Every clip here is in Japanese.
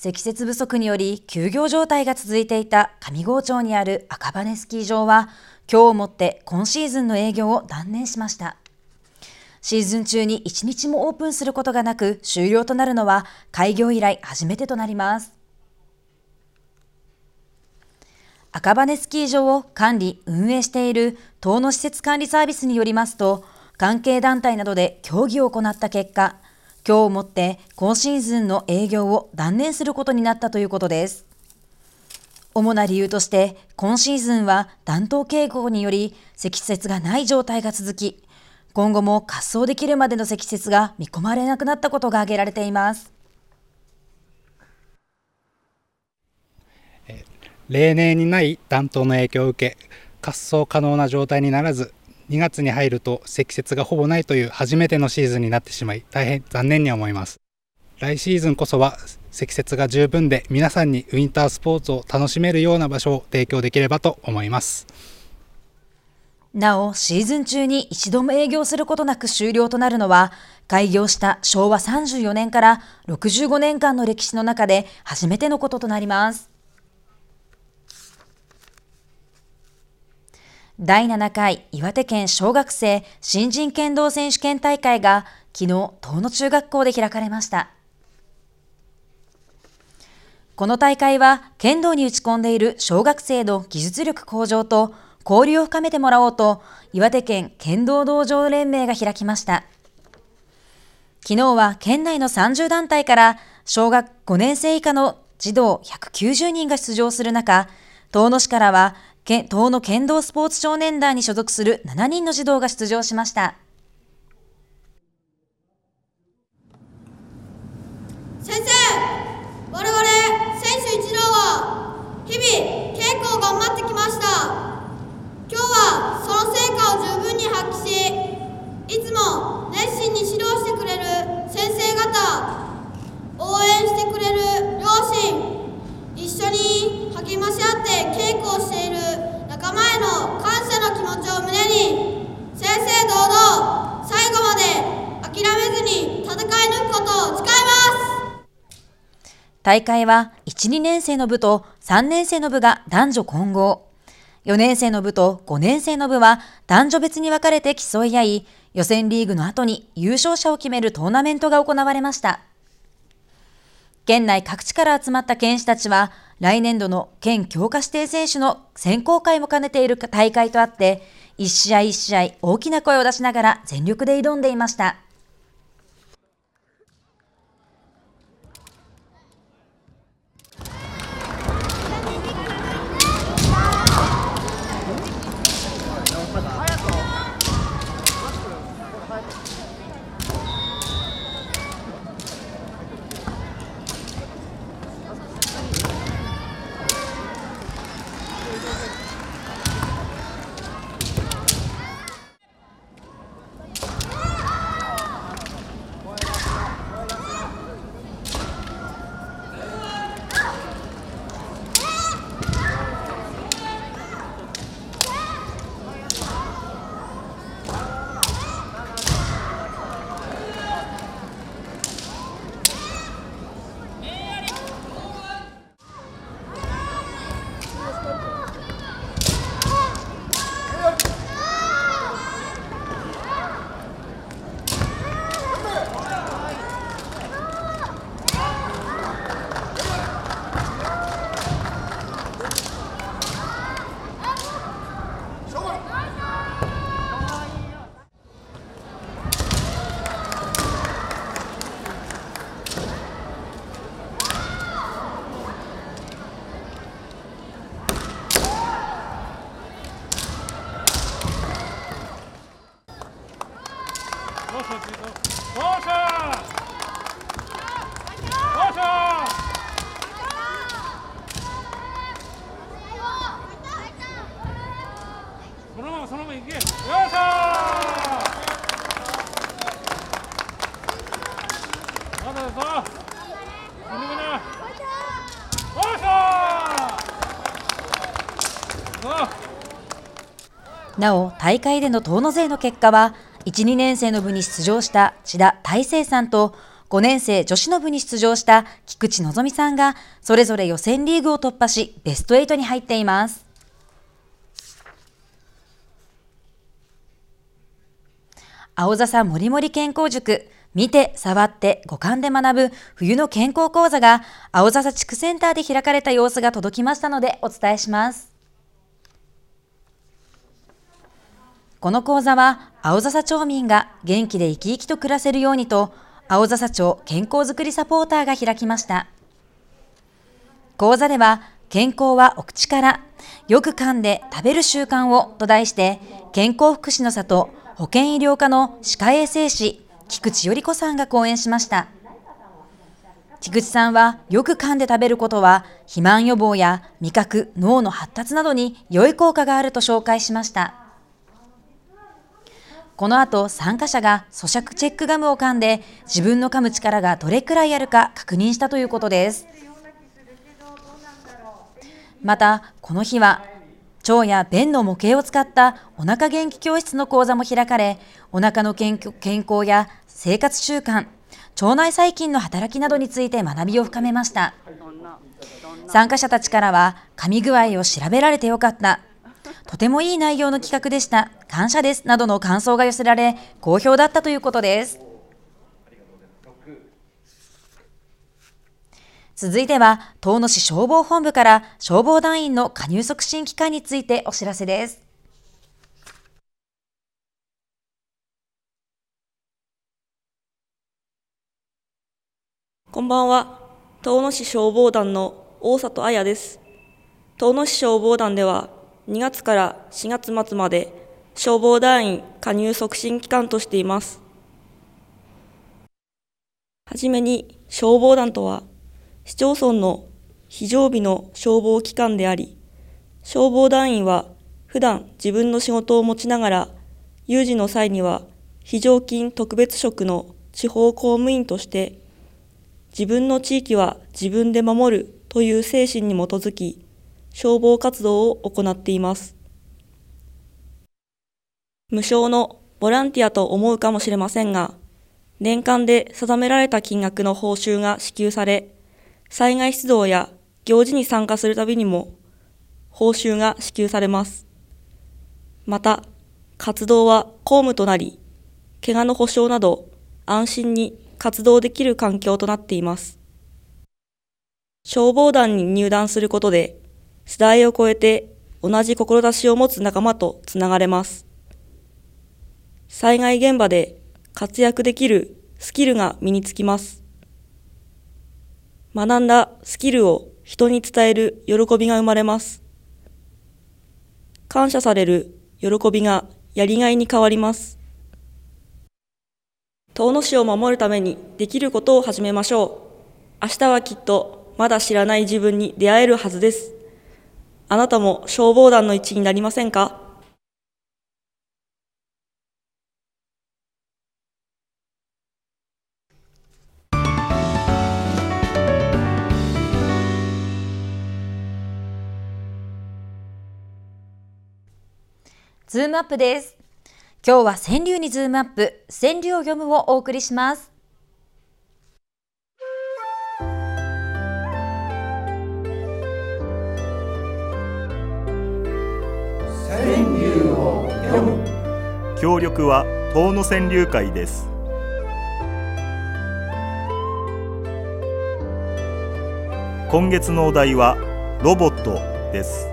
積雪不足により休業状態が続いていた上郷町にある赤羽スキー場は今日をもって今シーズンの営業を断念しました。シーズン中に1日もオープンすることがなく終了となるのは開業以来初めてとなります。赤羽スキー場を管理・運営している島の施設管理サービスによりますと、関係団体などで協議を行った結果、今日をもって今シーズンの営業を断念することになったということです。主な理由として、今シーズンは暖冬傾向により積雪がない状態が続き、今後も滑走できるまでの積雪が見込まれなくなったことが挙げられています。例年にない暖冬の影響を受け、滑走可能な状態にならず、2月に入ると積雪がほぼないという初めてのシーズンになってしまい大変残念に思います来シーズンこそは積雪が十分で皆さんにウィンタースポーツを楽しめるような場所を提供できればと思いますなお、シーズン中に一度も営業することなく終了となるのは、開業した昭和34年から65年間の歴史の中で初めてのこととなります。第7回岩手県小学生新人剣道選手権大会が昨日、東野中学校で開かれました。この大会は剣道に打ち込んでいる小学生の技術力向上と交流を深めてもらおうと岩手県剣道道場連盟が開きました。昨日は県内の30団体から小学5年生以下の児童190人が出場する中、遠野市からは東の剣道スポーツ少年団に所属する7人の児童が出場しました。先生、我々選手一同は日々稽古を頑張ってきました。今日はその成果を十分に発揮し、いつも熱心に指導してくれる先生方、応援してくれる両親、一緒に励まし合って稽古をしている仲間への感謝の気持ちを胸に正々堂々最後まで諦めずに戦い抜くことを誓います大会は1、2年生の部と3年生の部が男女混合4年生の部と5年生の部は男女別に分かれて競い合い予選リーグの後に優勝者を決めるトーナメントが行われました。県内各地から集まった県士たちは、来年度の県強化指定選手の選考会も兼ねている大会とあって、一試合一試合大きな声を出しながら全力で挑んでいました。なお、大会での遠野勢の結果は、1、2年生の部に出場した千田大成さんと、5年生女子の部に出場した菊池のぞみさんが、それぞれ予選リーグを突破し、ベスト8に入っています。青笹もりもり健康塾、見て、触って、五感で学ぶ冬の健康講座が青笹地区センターで開かれた様子が届きましたのでお伝えします。この講座は青笹町民が元気で生き生きと暮らせるようにと青笹町健康づくりサポーターが開きました。講座では健康はお口からよく噛んで食べる習慣をと題して健康福祉の里保健医療科の歯科衛生士、菊池より子さんが講演しました。菊池さんは、よく噛んで食べることは、肥満予防や味覚、脳の発達などに良い効果があると紹介しました。この後、参加者が咀嚼チェックガムを噛んで、自分の噛む力がどれくらいあるか確認したということです。また、この日は、腸や便の模型を使ったお腹元気教室の講座も開かれ、お腹の健康や生活習慣、腸内細菌の働きなどについて学びを深めました。参加者たちからは、噛み具合を調べられてよかった。とてもいい内容の企画でした。感謝です。などの感想が寄せられ、好評だったということです。続いては、遠野市消防本部から消防団員の加入促進機関についてお知らせです。こんばんは。遠野市消防団の大里彩です。遠野市消防団では、2月から4月末まで消防団員加入促進機関としています。はじめに消防団とは市町村の非常備の消防機関であり、消防団員は普段自分の仕事を持ちながら、有事の際には非常勤特別職の地方公務員として、自分の地域は自分で守るという精神に基づき、消防活動を行っています。無償のボランティアと思うかもしれませんが、年間で定められた金額の報酬が支給され、災害出動や行事に参加するたびにも報酬が支給されます。また、活動は公務となり、怪我の保障など安心に活動できる環境となっています。消防団に入団することで、世代を超えて同じ志を持つ仲間とつながれます。災害現場で活躍できるスキルが身につきます。学んだスキルを人に伝える喜びが生まれます。感謝される喜びがやりがいに変わります。遠野市を守るためにできることを始めましょう。明日はきっとまだ知らない自分に出会えるはずです。あなたも消防団の一員になりませんか？ズームアップです。今日は川柳にズームアップ、川柳を読むをお送りします。柳を読む。協力は遠野川柳会です。今月のお題はロボットです。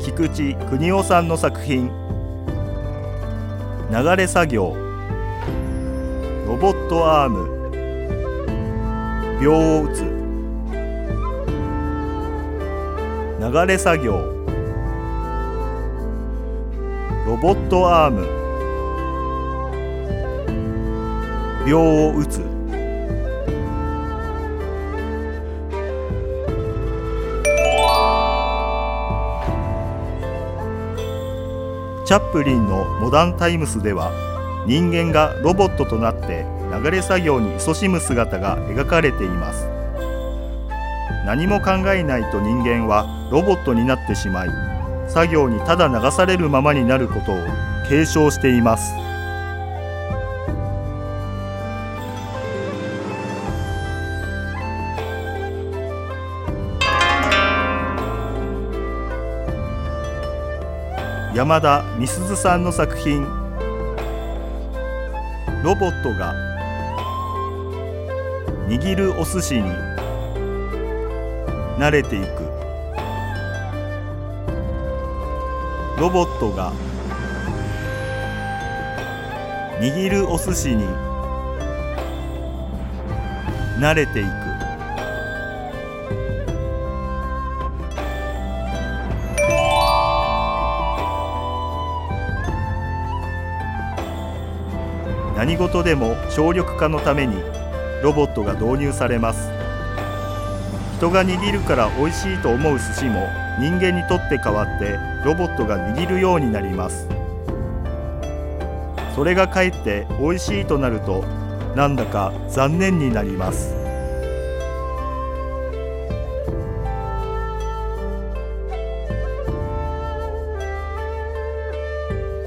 菊池邦夫さんの作品。流れ作業。ロボットアーム。秒を打つ。流れ作業。ロボットアーム。秒を打つ。チャップリンのモダンタイムスでは人間がロボットとなって流れ作業に勤しむ姿が描かれています。何も考えないと人間はロボットになってしまい作業にただ流されるままになることを継承しています。山田美鈴さんの作品ロボットが握るお寿司に慣れていく。ロボットが握るお寿司に慣れていく。何事でも省力化のためにロボットが導入されます。人が握るから美味しいと思う寿司も人間にとって代わってロボットが握るようになります。それがかえって美味しいとなるとなんだか残念になります。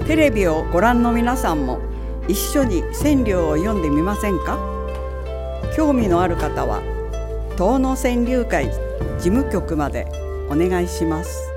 テレビをご覧の皆さんも一緒に千両を読んでみませんか？興味のある方は東野川柳会事務局までお願いします。